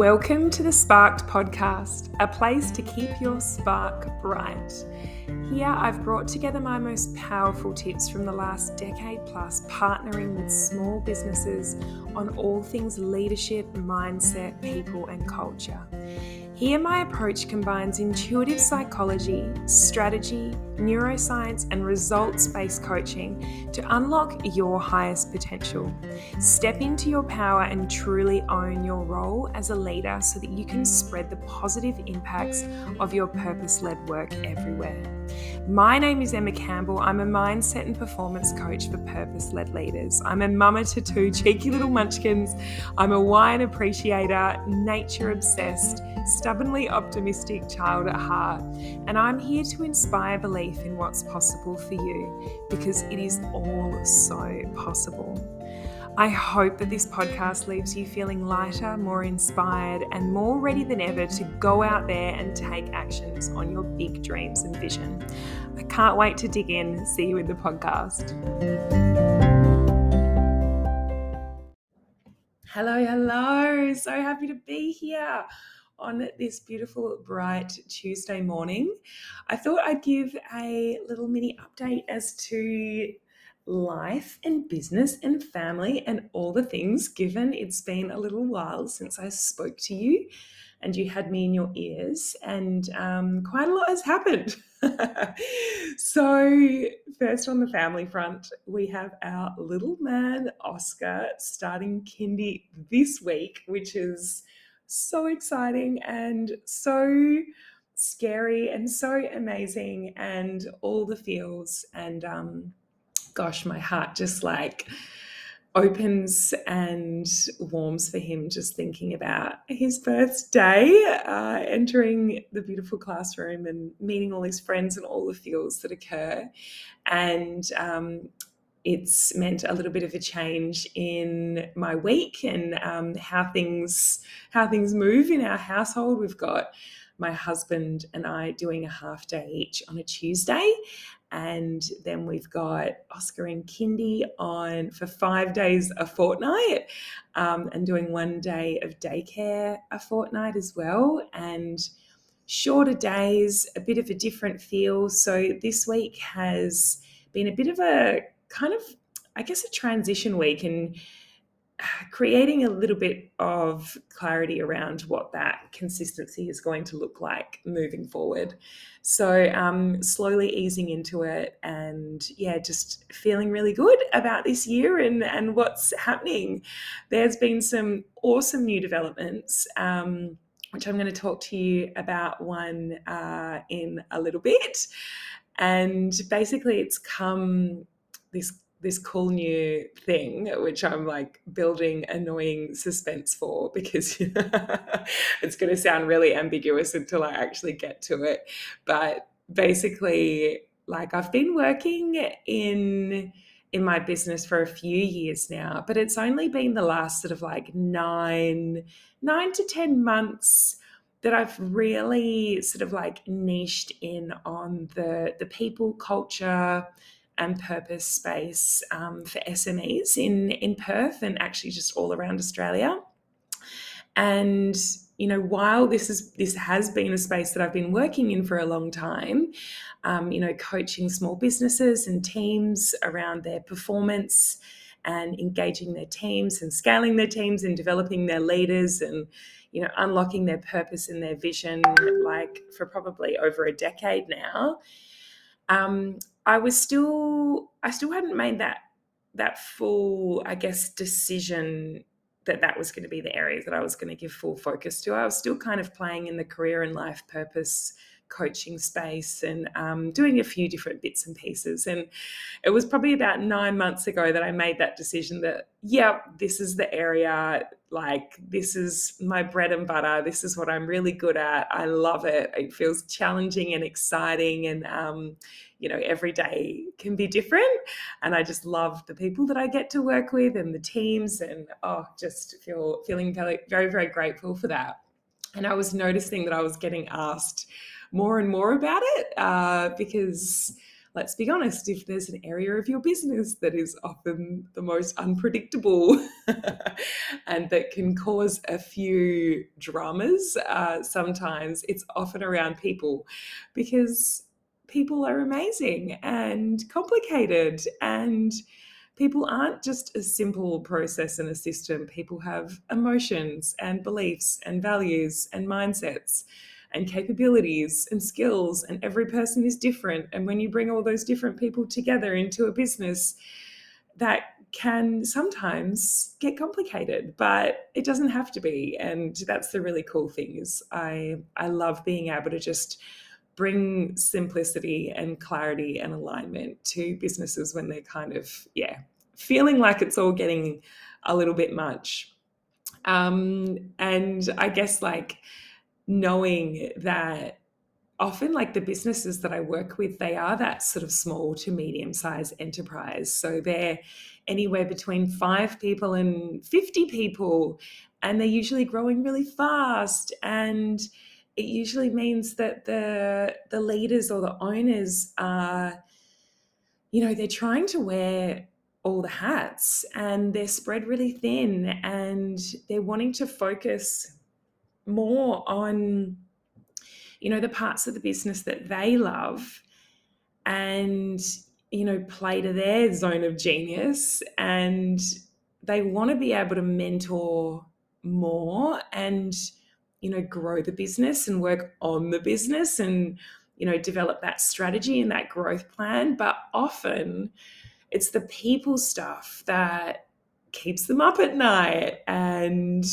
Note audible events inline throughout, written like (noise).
Welcome to the Sparked Podcast, a place to keep your spark bright. Here, I've brought together my most powerful tips from the last decade plus, partnering with small businesses on all things leadership, mindset, people, and culture. Here, my approach combines intuitive psychology, strategy, neuroscience, and results based coaching to unlock your highest potential. Step into your power and truly own your role as a leader so that you can spread the positive impacts of your purpose led work everywhere. My name is Emma Campbell. I'm a mindset and performance coach for purpose led leaders. I'm a mama to two (laughs) cheeky little munchkins. I'm a wine appreciator, nature obsessed, stubbornly optimistic child at heart. And I'm here to inspire belief in what's possible for you because it is all so possible. I hope that this podcast leaves you feeling lighter, more inspired, and more ready than ever to go out there and take actions on your big dreams and vision. I can't wait to dig in. See you in the podcast. Hello, hello. So happy to be here on this beautiful, bright Tuesday morning. I thought I'd give a little mini update as to life and business and family and all the things, given it's been a little while since I spoke to you and you had me in your ears, and um, quite a lot has happened. (laughs) so, first on the family front, we have our little man Oscar starting kindy this week, which is so exciting and so scary and so amazing, and all the feels. And um, gosh, my heart just like opens and warms for him just thinking about his birthday, uh, entering the beautiful classroom and meeting all his friends and all the feels that occur. And um, it's meant a little bit of a change in my week and um, how things how things move in our household. We've got my husband and I doing a half day each on a Tuesday, and then we've got Oscar and Kindy on for five days a fortnight um, and doing one day of daycare a fortnight as well. And shorter days, a bit of a different feel. So this week has been a bit of a kind of, I guess, a transition week. And (sighs) creating a little bit of clarity around what that consistency is going to look like moving forward. So, um, slowly easing into it and yeah, just feeling really good about this year and, and what's happening. There's been some awesome new developments. Um, which I'm going to talk to you about one uh, in a little bit. And basically, it's come this this cool new thing, which I'm like building annoying suspense for (laughs) because (laughs) it's going to sound really ambiguous until I actually get to it. But basically, like I've been working in in my business for a few years now, but it's only been the last sort of like nine nine to ten months that I've really sort of like niched in on the the people culture and purpose space um, for SMEs in, in Perth and actually just all around Australia. And you know, while this is this has been a space that I've been working in for a long time, um, you know, coaching small businesses and teams around their performance and engaging their teams and scaling their teams and developing their leaders and you know unlocking their purpose and their vision like for probably over a decade now um, I was still I still hadn't made that that full I guess decision that that was going to be the area that I was going to give full focus to. I was still kind of playing in the career and life purpose coaching space and um, doing a few different bits and pieces. And it was probably about nine months ago that I made that decision that, yeah, this is the area, like, this is my bread and butter. This is what I'm really good at. I love it. It feels challenging and exciting. And, um, you know, every day can be different. And I just love the people that I get to work with and the teams. And, oh, just feel feeling very, very, very grateful for that. And I was noticing that I was getting asked more and more about it uh, because let's be honest, if there's an area of your business that is often the most unpredictable (laughs) and that can cause a few dramas, uh, sometimes it's often around people because people are amazing and complicated and people aren't just a simple process and a system. People have emotions and beliefs and values and mindsets and capabilities and skills, and every person is different. And when you bring all those different people together into a business, that can sometimes get complicated, but it doesn't have to be. And that's the really cool thing is I I love being able to just bring simplicity and clarity and alignment to businesses when they're kind of yeah feeling like it's all getting a little bit much. Um, and i guess like knowing that often like the businesses that i work with they are that sort of small to medium sized enterprise. So they're anywhere between five people and 50 people and they're usually growing really fast. And it usually means that the the leaders or the owners are you know they're trying to wear all the hats and they're spread really thin and they're wanting to focus more on you know the parts of the business that they love and you know play to their zone of genius and they want to be able to mentor more and you know grow the business and work on the business and you know develop that strategy and that growth plan. But often it's the people stuff that keeps them up at night and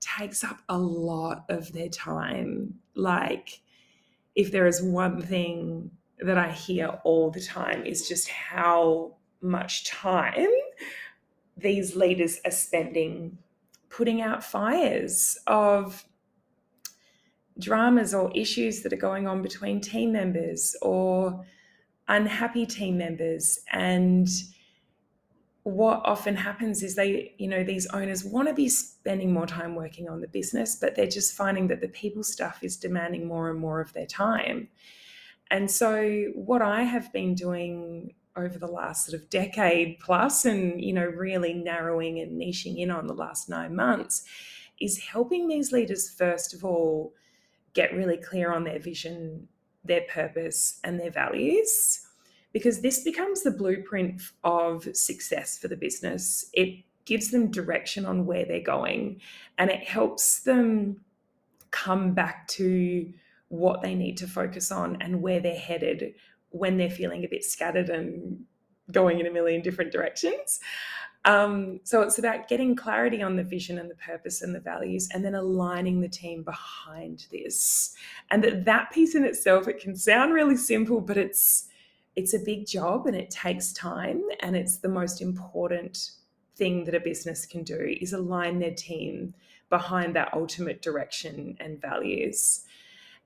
takes up a lot of their time. Like if there is one thing that i hear all the time is just how much time these leaders are spending putting out fires of dramas or issues that are going on between team members or unhappy team members. And what often happens is they you know these owners want to be spending more time working on the business but they're just finding that the people stuff is demanding more and more of their time. And so what i have been doing over the last sort of decade plus and you know really narrowing and niching in on the last 9 months is helping these leaders first of all get really clear on their vision, their purpose, and their values, because this becomes the blueprint of success for the business. It gives them direction on where they're going and it helps them come back to what they need to focus on and where they're headed when they're feeling a bit scattered and going in a million different directions. Um, so it's about getting clarity on the vision and the purpose and the values, and then aligning the team behind this. And that that piece in itself, it can sound really simple, but it's it's a big job and it takes time, and it's the most important thing that a business can do is align their team behind that ultimate direction and values.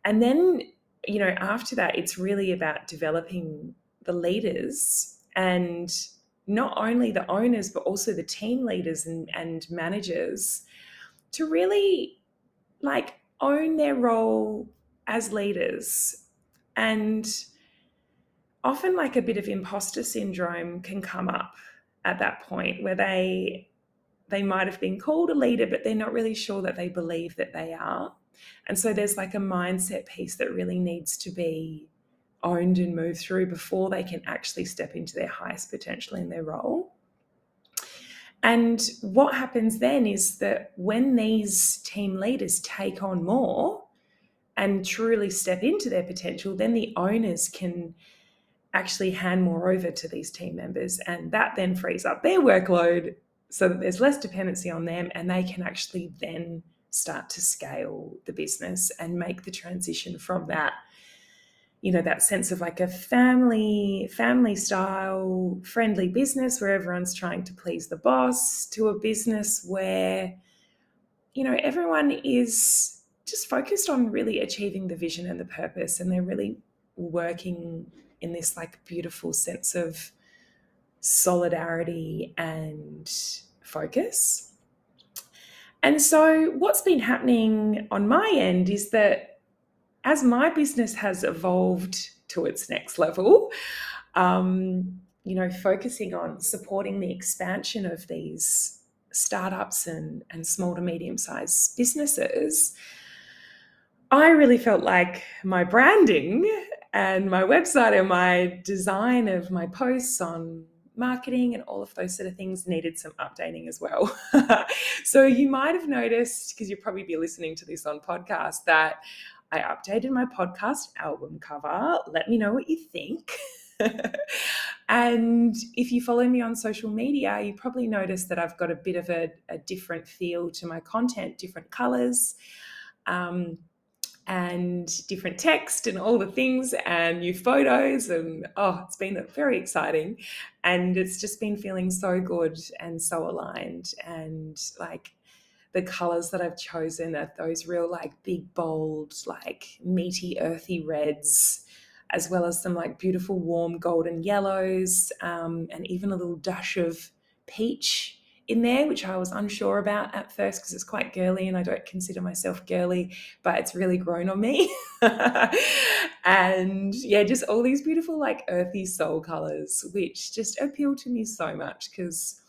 And then, you know, after that, it's really about developing the leaders and not only the owners, but also the team leaders and, and managers to really like own their role as leaders. And often, like a bit of imposter syndrome can come up at that point where they they might have been called a leader, but they're not really sure that they believe that they are. And so there's like a mindset piece that really needs to be owned and moved through before they can actually step into their highest potential in their role. And what happens then is that when these team leaders take on more and truly step into their potential, then the owners can actually hand more over to these team members. And that then frees up their workload so that there's less dependency on them and they can actually then start to scale the business and make the transition from that you know that sense of like a family family style friendly business where everyone's trying to please the boss to a business where you know everyone is just focused on really achieving the vision and the purpose and they're really working in this like beautiful sense of solidarity and focus. And so what's been happening on my end is that as my business has evolved to its next level, um, you know, focusing on supporting the expansion of these startups and, and small to medium sized businesses, I really felt like my branding and my website and my design of my posts on marketing and all of those sort of things needed some updating as well. (laughs) so you might have noticed, because you'll probably be listening to this on podcast, that I updated my podcast album cover. Let me know what you think. (laughs) and if you follow me on social media, you probably noticed that I've got a bit of a, a different feel to my content, different colors. Um, and different text and all the things and new photos and oh it's been very exciting and it's just been feeling so good and so aligned and like the colors that I've chosen are those real like big bold like meaty earthy reds as well as some like beautiful warm golden yellows um, and even a little dash of peach in there, which I was unsure about at first because it's quite girly and I don't consider myself girly, but it's really grown on me. (laughs) and yeah, just all these beautiful, like earthy soul colors, which just appeal to me so much because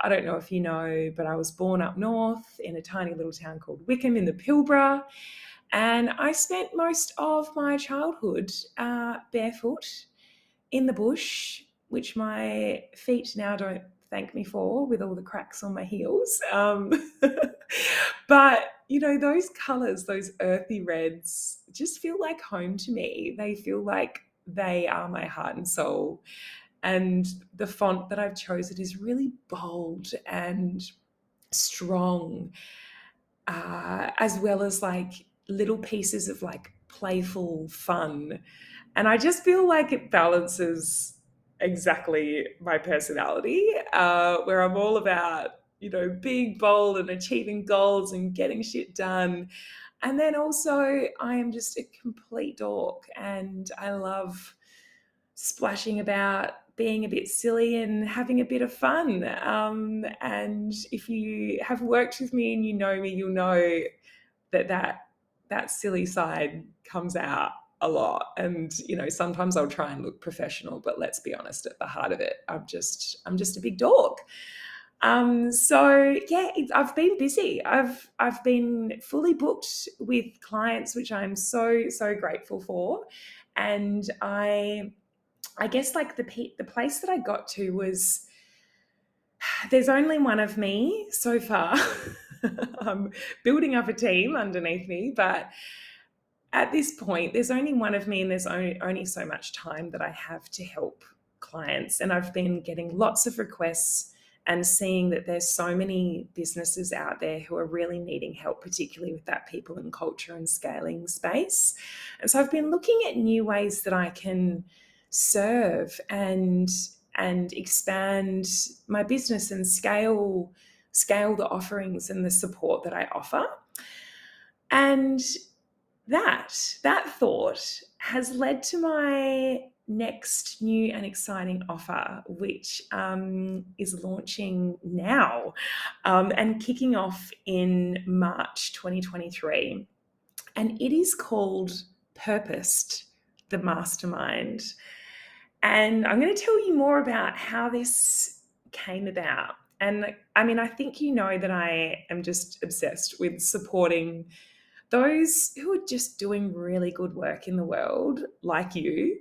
I don't know if you know, but I was born up north in a tiny little town called Wickham in the Pilbara. And I spent most of my childhood uh, barefoot in the bush, which my feet now don't thank me for with all the cracks on my heels. Um, (laughs) but, you know, those colors, those earthy reds, just feel like home to me. They feel like they are my heart and soul. And the font that I've chosen is really bold and strong, uh, as well as like little pieces of like playful fun. And I just feel like it balances exactly my personality, uh, where I'm all about, you know, being bold and achieving goals and getting shit done. And then also, I am just a complete dork and I love splashing about, being a bit silly and having a bit of fun. Um, and if you have worked with me and you know me, you'll know that that, that silly side comes out a lot. And you know sometimes i'll try and look professional but let's be honest at the heart of it i'm just i'm just a big dog um so yeah i've been busy. I've i've been fully booked with clients which i'm so so grateful for. And i i guess like the the place that i got to was (sighs) there's only one of me so far i'm (laughs) um, building up a team underneath me but at this point, there's only one of me, and there's only, only so much time that I have to help clients. And I've been getting lots of requests and seeing that there's so many businesses out there who are really needing help, particularly with that people and culture and scaling space. And so I've been looking at new ways that I can serve and and expand my business and scale scale the offerings and the support that I offer. And that that thought has led to my next new and exciting offer, which um, is launching now um, and kicking off in March 2023. And it is called Purposed, the Mastermind. And I'm going to tell you more about how this came about. And I mean, I think you know that I am just obsessed with supporting those who are just doing really good work in the world, like you,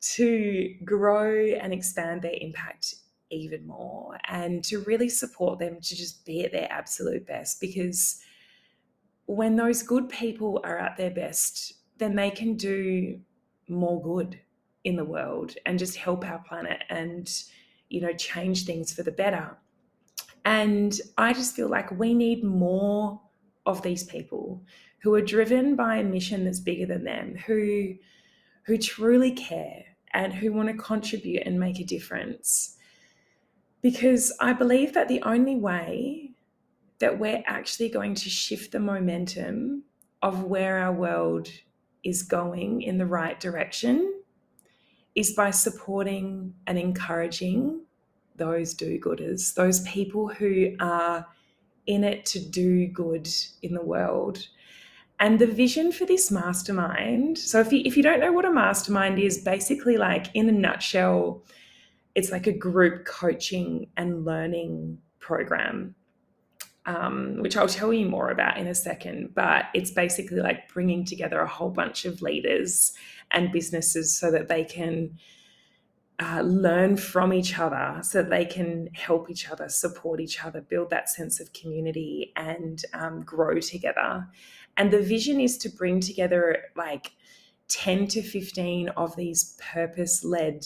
to grow and expand their impact even more and to really support them to just be at their absolute best because when those good people are at their best then they can do more good in the world and just help our planet and you know change things for the better and i just feel like we need more of these people who are driven by a mission that's bigger than them, who who truly care and who want to contribute and make a difference. Because I believe that the only way that we're actually going to shift the momentum of where our world is going in the right direction is by supporting and encouraging those do gooders, those people who are in it to do good in the world and the vision for this mastermind so if you, if you don't know what a mastermind is basically like in a nutshell it's like a group coaching and learning program um, which I'll tell you more about in a second. But it's basically like bringing together a whole bunch of leaders and businesses so that they can uh, learn from each other, so that they can help each other, support each other, build that sense of community, and um, grow together. And the vision is to bring together like 10 to 15 of these purpose led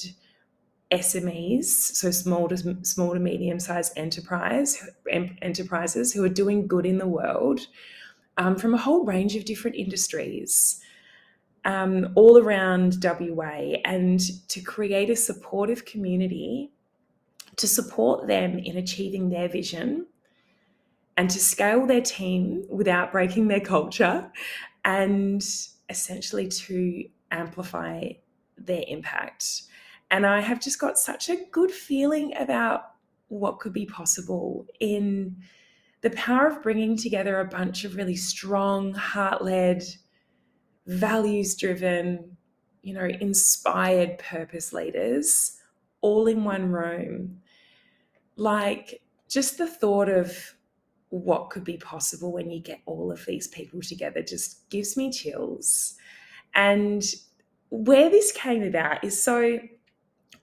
SMEs, so small to small to medium sized enterprise enterprises who are doing good in the world um, from a whole range of different industries, um, all around WA, and to create a supportive community to support them in achieving their vision and to scale their team without breaking their culture and essentially to amplify their impact. And I have just got such a good feeling about what could be possible in the power of bringing together a bunch of really strong, heart led, values driven, you know, inspired purpose leaders all in one room. Like just the thought of what could be possible when you get all of these people together just gives me chills. And where this came about is so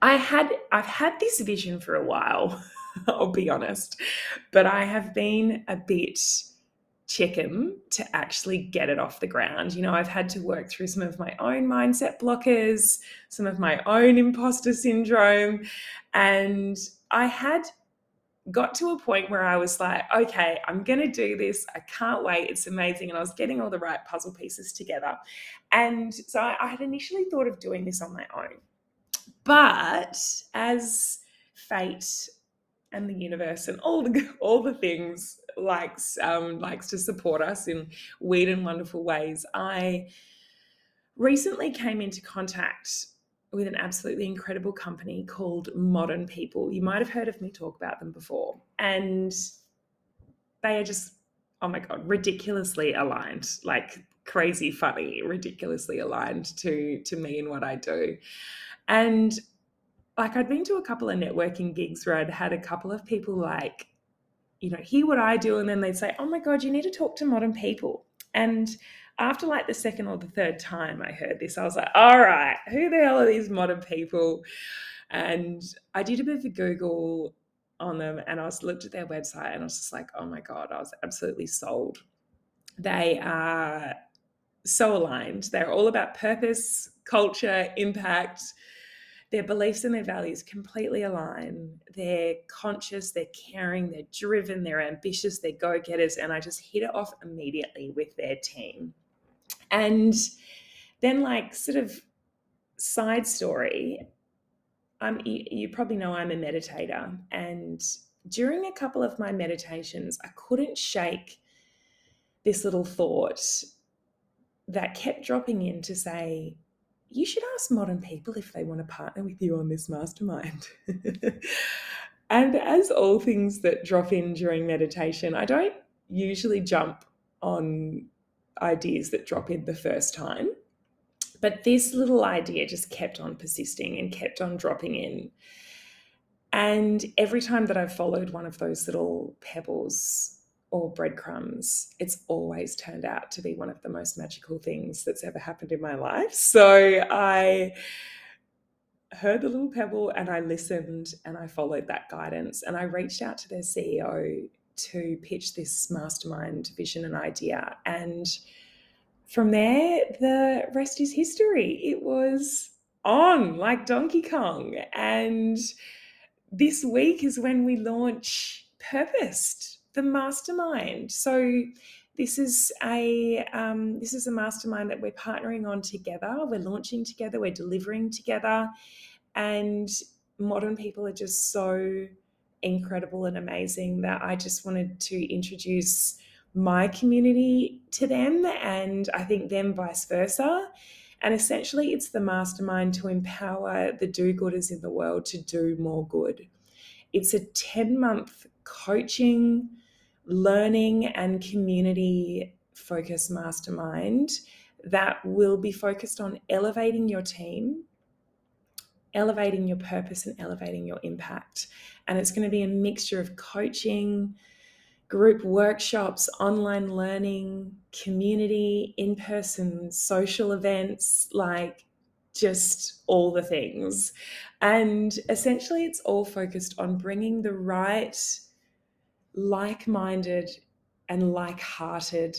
I had I've had this vision for a while, (laughs) I'll be honest, but I have been a bit chicken to actually get it off the ground. You know, I've had to work through some of my own mindset blockers, some of my own imposter syndrome, and I had got to a point where I was like, okay, I'm going to do this. I can't wait. It's amazing. And I was getting all the right puzzle pieces together. And so I, I had initially thought of doing this on my own. But as fate and the universe and all the (laughs) all the things likes um, likes to support us in weird and wonderful ways, I recently came into contact with an absolutely incredible company called Modern People. You might have heard of me talk about them before, and they are just oh my god, ridiculously aligned, like crazy funny, ridiculously aligned to to me and what I do. And like I'd been to a couple of networking gigs where I'd had a couple of people like, you know, hear what I do, and then they'd say, "Oh my god, you need to talk to modern people." And after like the second or the third time I heard this, I was like, "All right, who the hell are these modern people?" And I did a bit of a Google on them, and I was looked at their website, and I was just like, "Oh my god!" I was absolutely sold. They are so aligned. They're all about purpose, culture, impact their beliefs and their values completely align. They're conscious, they're caring, they're driven, they're ambitious, they're go getters. And I just hit it off immediately with their team. And then, like, sort of side story, I'm, you probably know I'm a meditator. And during a couple of my meditations, I couldn't shake this little thought that kept dropping in to say, you should ask modern people if they want to partner with you on this mastermind. (laughs) and as all things that drop in during meditation, I don't usually jump on ideas that drop in the first time. But this little idea just kept on persisting and kept on dropping in. And every time that I've followed one of those little pebbles or breadcrumbs, it's always turned out to be one of the most magical things that's ever happened in my life. So I heard the little pebble and I listened and I followed that guidance and I reached out to their CEO to pitch this mastermind vision and idea. And from there, the rest is history. It was on like Donkey Kong. And this week is when we launch Purposed the mastermind. So this is a um, this is a mastermind that we're partnering on together. We're launching together. We're delivering together, and modern people are just so incredible and amazing that I just wanted to introduce my community to them, and I think them vice versa. And essentially, it's the mastermind to empower the do gooders in the world to do more good. It's a 10 month coaching, learning, and community focused mastermind that will be focused on elevating your team, elevating your purpose, and elevating your impact. And it's going to be a mixture of coaching, group workshops, online learning, community, in person social events like just all the things. And essentially, it's all focused on bringing the right, like minded, and like hearted,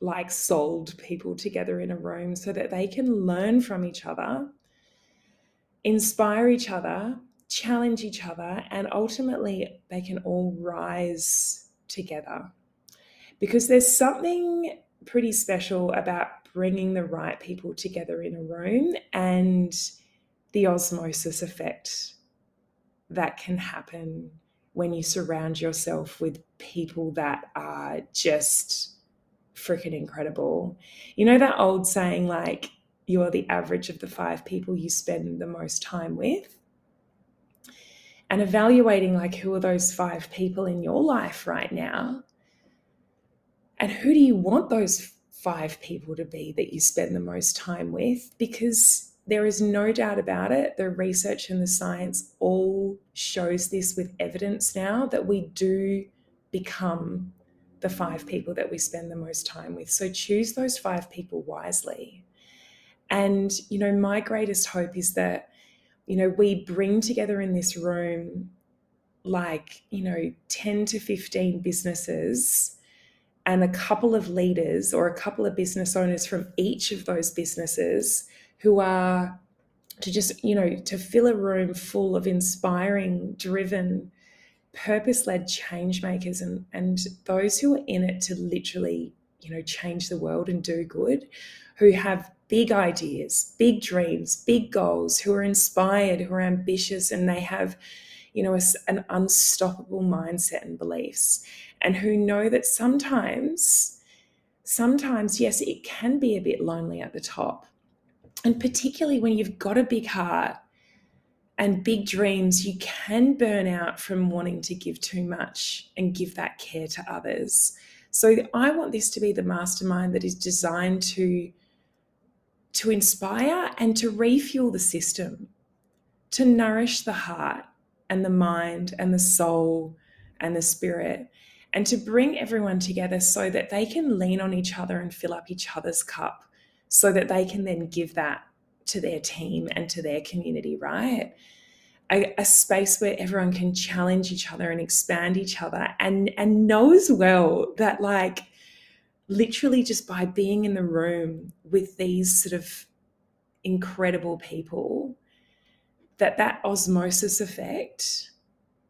like souled people together in a room so that they can learn from each other, inspire each other, challenge each other, and ultimately they can all rise together. Because there's something pretty special about bringing the right people together in a room and the osmosis effect that can happen when you surround yourself with people that are just freaking incredible. You know that old saying, like, you're the average of the five people you spend the most time with? And evaluating, like, who are those five people in your life right now? And who do you want those five people to be that you spend the most time with because there is no doubt about it. The research and the science all shows this with evidence now that we do become the five people that we spend the most time with. So choose those five people wisely. And, you know, my greatest hope is that, you know, we bring together in this room like, you know, 10 to 15 businesses and a couple of leaders or a couple of business owners from each of those businesses who are to just, you know, to fill a room full of inspiring, driven, purpose led change makers and, and those who are in it to literally, you know, change the world and do good, who have big ideas, big dreams, big goals, who are inspired, who are ambitious, and they have, you know, a, an unstoppable mindset and beliefs and who know that sometimes, sometimes, yes, it can be a bit lonely at the top. And particularly when you've got a big heart and big dreams, you can burn out from wanting to give too much and give that care to others. So I want this to be the mastermind that is designed to to inspire and to refuel the system, to nourish the heart and the mind and the soul and the spirit and to bring everyone together so that they can lean on each other and fill up each other's cup so that they can then give that to their team and to their community, right? A, a, space where everyone can challenge each other and expand each other and and knows well that like literally just by being in the room with these sort of incredible people that that osmosis effect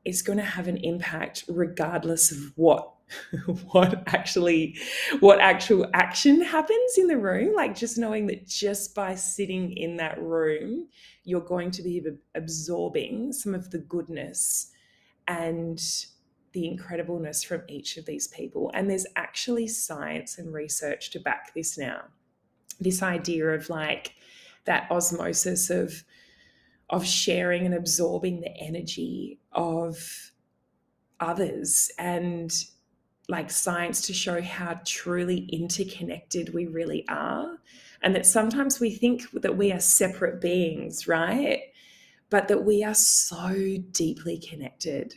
is going to have an impact regardless of what (laughs) what actually what actual action happens in the room? Like just knowing that just by sitting in that room you're going to be absorbing some of the goodness and the incredibleness from each of these people. And there's actually science and research to back this now. This idea of like that osmosis of of sharing and absorbing the energy of others and like science to show how truly interconnected we really are and that sometimes we think that we are separate beings right? But that we are so deeply connected.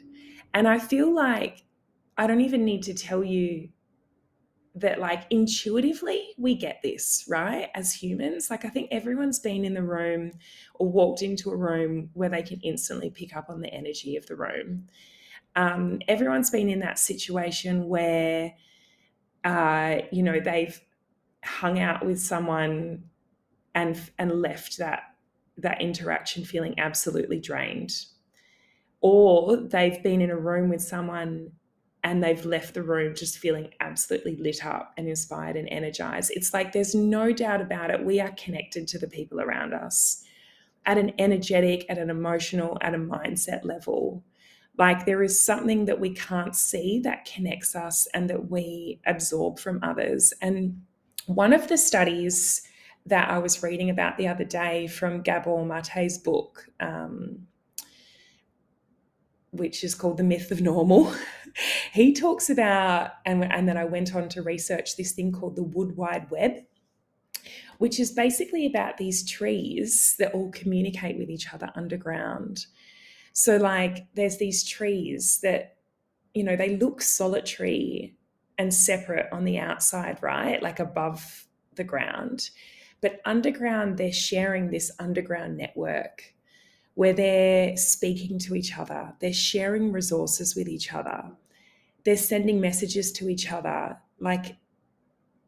And i feel like i don't even need to tell you that like intuitively we get this right as humans. Like i think everyone's been in the room or walked into a room where they can instantly pick up on the energy of the room um, everyone's been in that situation where uh, you know they've hung out with someone and and left that that interaction feeling absolutely drained or they've been in a room with someone and they've left the room just feeling absolutely lit up and inspired and energized. It's like there's no doubt about it. We are connected to the people around us at an energetic, at an emotional, at a mindset level. Like there is something that we can't see that connects us and that we absorb from others. And one of the studies that I was reading about the other day from Gabor Mate's book, um, which is called The Myth of Normal. (laughs) he talks about, and, and then I went on to research this thing called the Wood Wide Web, which is basically about these trees that all communicate with each other underground. So, like, there's these trees that, you know, they look solitary and separate on the outside, right? Like above the ground. But underground, they're sharing this underground network where they're speaking to each other, they're sharing resources with each other, they're sending messages to each other. Like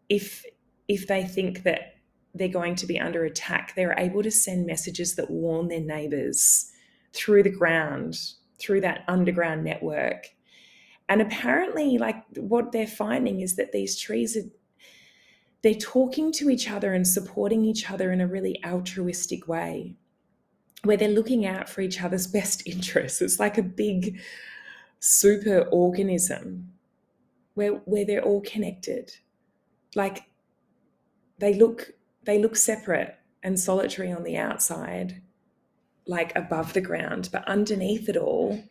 if if they think that they're going to be under attack, they're able to send messages that warn their neighbors through the ground, through that underground network. And apparently, like what they're finding is that these trees are they're talking to each other and supporting each other in a really altruistic way where they're looking out for each other's (laughs) best interests. It's like a big super organism where where they're all connected. Like they look they look separate and solitary on the outside, like above the ground, but underneath it all,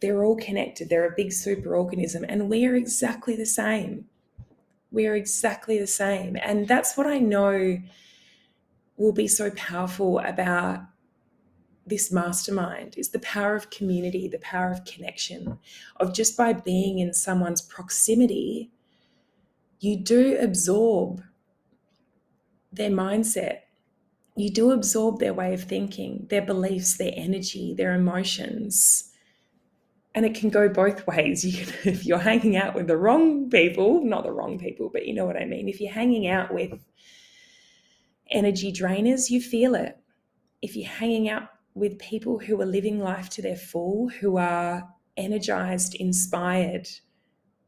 they're all connected. They're a big super organism, and we are exactly the same. We are exactly the same. And that's what I know will be so powerful about this mastermind is the power of community, the power of connection, of just by being in someone's proximity, you do absorb their mindset. You do absorb their way of thinking, their beliefs, their energy, their emotions. And it can go both (laughs) ways. You can, if you're hanging out with the wrong people, not the wrong people, but you know what I mean. If you're hanging out with energy drainers, you feel it. If you're hanging out with people who are living life to their full, who are energized, inspired,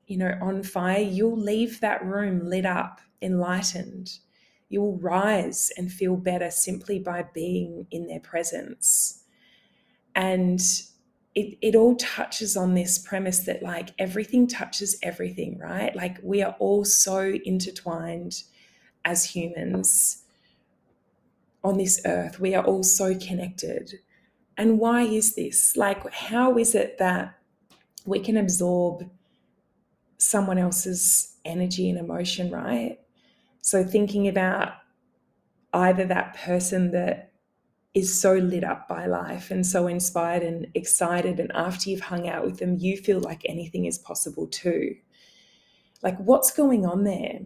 you know, on fire, you'll leave that room lit up, enlightened. You will rise and feel better simply by being in their presence. And it, it all touches on this premise that like everything touches everything, right? Like we are all so intertwined as humans on this earth. We are all so connected. And why is this? Like, how is it that we can absorb someone else's energy and emotion, right? So, thinking about either that person that is so lit up by life and so inspired and excited, and after you've hung out with them, you feel like anything is possible too. Like, what's going on there?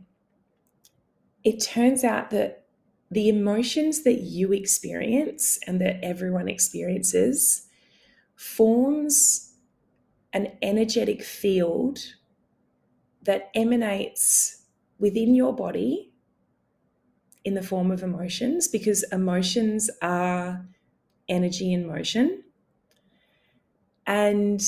It turns out that the emotions that you experience and that everyone experiences forms an energetic field that emanates within your body in the form of emotions because emotions are energy in motion. And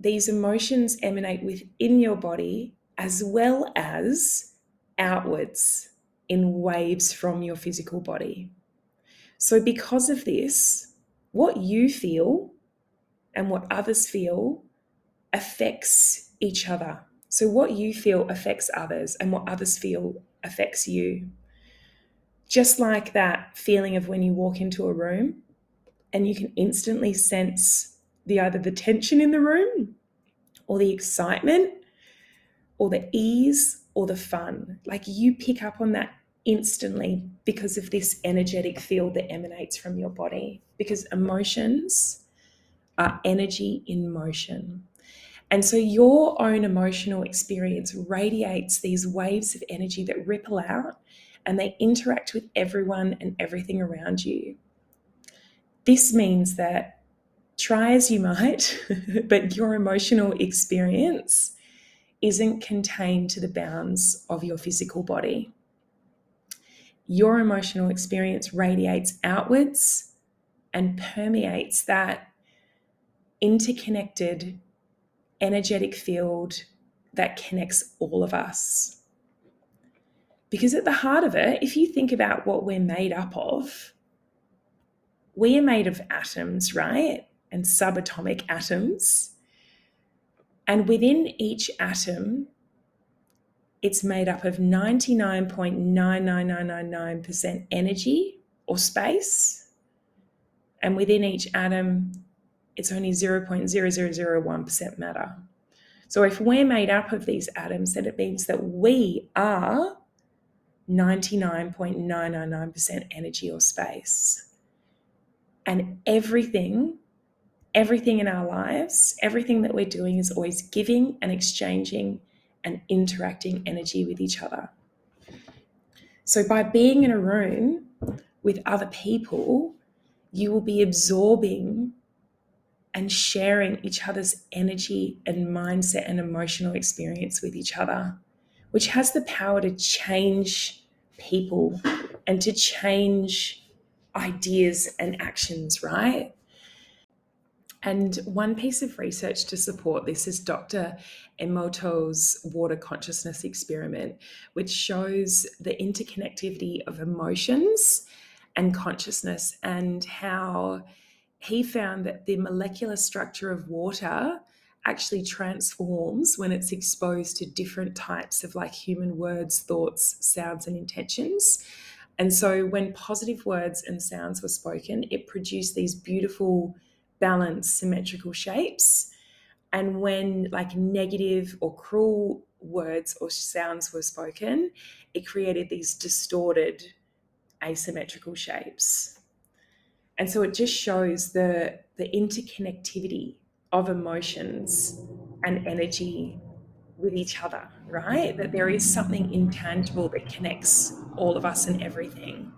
these emotions emanate within your body as well as outwards in waves from your physical body. So, because of this, what you feel and what others feel affects each other. So, what you feel affects others, and what others feel affects you. Just like that feeling of when you walk into a room and you can instantly sense the either the tension in the room or the excitement or the ease or the fun. Like you pick up on that instantly because of this energetic field that emanates from your body. Because emotions are energy in motion. And so your own emotional experience radiates these waves of energy that ripple out and they interact with everyone and everything around you. This means that try as you might, (laughs) but your emotional experience isn't contained to the bounds of your physical body. Your emotional experience radiates outwards and permeates that interconnected energetic field that connects all of us. Because at the heart of it, if you think about what we're made up of, we are made of atoms, right? And subatomic atoms. And within each atom, it's made up of 99.99999% energy or space. And within each atom, it's only 0.0001% matter. So if we're made up of these atoms, then it means that we are 99.999% energy or space. And everything, everything in our lives, everything that we're doing is always giving and exchanging and interacting energy with each other. So by being in a room with other people, you will be absorbing and sharing each other's energy and mindset and emotional experience with each other, which has the power to change people and to change ideas and actions, right? And one piece of research to support this is Dr. Emoto's water consciousness experiment, which shows the interconnectivity of emotions and consciousness and how he found that the molecular structure of water actually transforms when it's exposed to different types of like human words, thoughts, sounds, and intentions. And so when positive words and sounds were spoken, it produced these beautiful, balanced, symmetrical shapes. And when like negative or cruel words or sounds were spoken, it created these distorted, asymmetrical shapes. And so it just shows the, the interconnectivity of emotions and energy with each other, right? That there is something intangible that connects all of us and everything.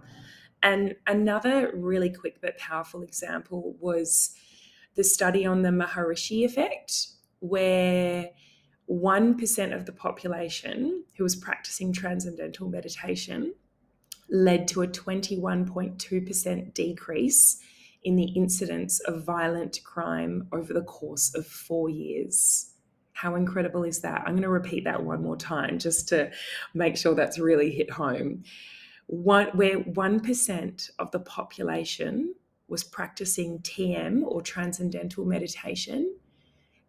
And another really quick but powerful example was the study on the Maharishi effect, where 1% of the population who was practicing transcendental meditation led to a 21.2% decrease in the incidence of violent crime over the course of four years. How incredible is that? I'm going to repeat that one more time just to make sure that's really hit home. One, where 1% of the population was practicing TM or transcendental meditation,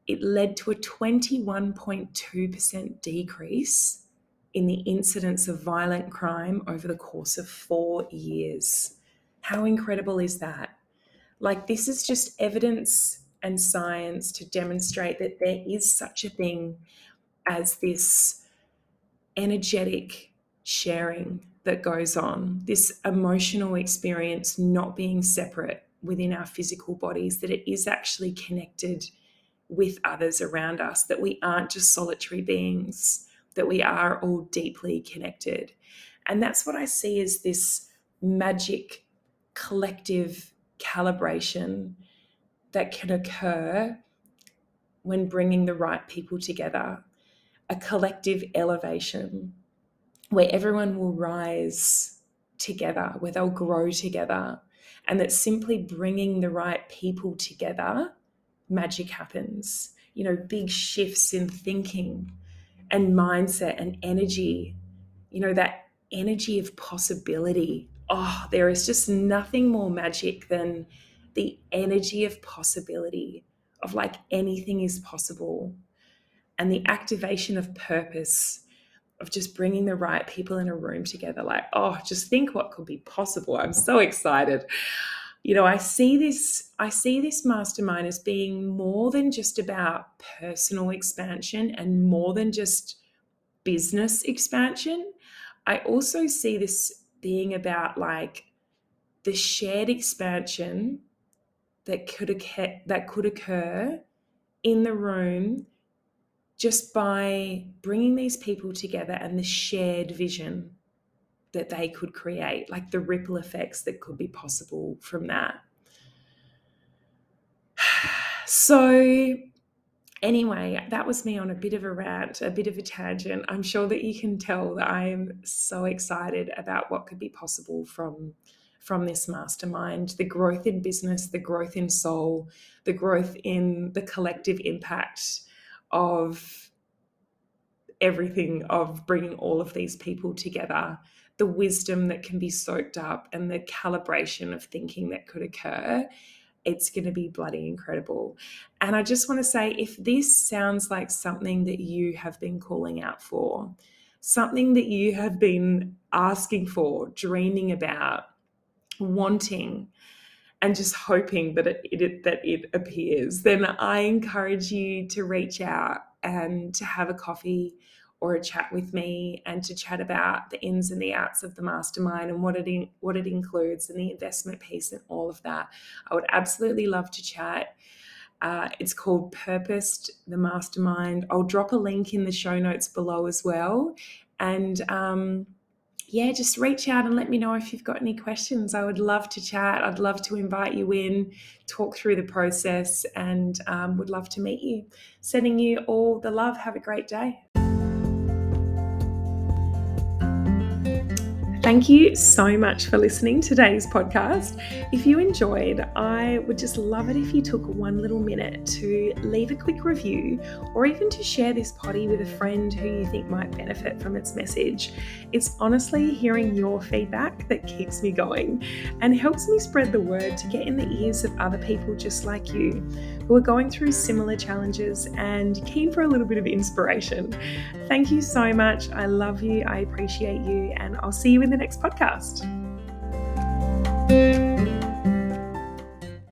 it led to a 21.2% decrease in the incidence of violent crime over the course of four years. How incredible is that? Like, this is just evidence and science to demonstrate that there is such a thing as this energetic sharing that goes on, this emotional experience not being separate within our physical bodies, that it is actually connected with others around us, that we aren't just solitary beings that we are all deeply connected. And that's what I see as this magic collective calibration that can occur when bringing the right people together, a collective elevation where everyone will rise together, where they'll grow together, and that simply bringing the right people together, magic happens. You know, big shifts in thinking, and mindset and energy, you know, that energy of possibility. Oh, there is just nothing more magic than the energy of possibility, of like anything is possible, and the activation of purpose, of just bringing the right people in a room together. Like, oh, just think what could be possible. I'm so excited. You know, I see this, I see this mastermind as being more than just about personal expansion and more than just business expansion. I also see this being about like the shared expansion that could occur, that could occur in the room just by bringing these people together and the shared vision that they could create, like the ripple effects that could be possible from that. (sighs) So, anyway, that was me on a bit of a rant, a bit of a tangent. I'm sure that you can tell that I am so excited about what could be possible from from this mastermind, the growth in business, the growth in soul, the growth in the collective impact of everything of bringing all of these people together the wisdom that can be soaked up and the calibration of thinking that could occur, it's going to be bloody incredible. And I just want to say if this sounds like something that you have been calling out for, something that you have been asking for, dreaming about, wanting, and just hoping that it, it, that it appears, then I encourage you to reach out and to have a coffee or a chat with me and to chat about the ins and the outs of the mastermind and what it in, what it includes and the investment piece and all of that. I would absolutely love to chat. Uh, it's called Purposed the Mastermind. I'll drop a link in the show notes below as well. And um, yeah, just reach out and let me know if you've got any questions. I would love to chat. I'd love to invite you in, talk through the process, and um, would love to meet you. Sending you all the love. Have a great day. Thank you so much for listening to today's podcast. If you enjoyed, I would just love it if you took one little minute to leave a quick review or even to share this potty with a friend who you think might benefit from its message. It's honestly hearing your feedback that keeps me going and helps me spread the word to get in the ears of other people just like you who are going through similar challenges and keen for a little bit of inspiration. Thank you so much. I love you. I appreciate you. And I'll see you in the next podcast.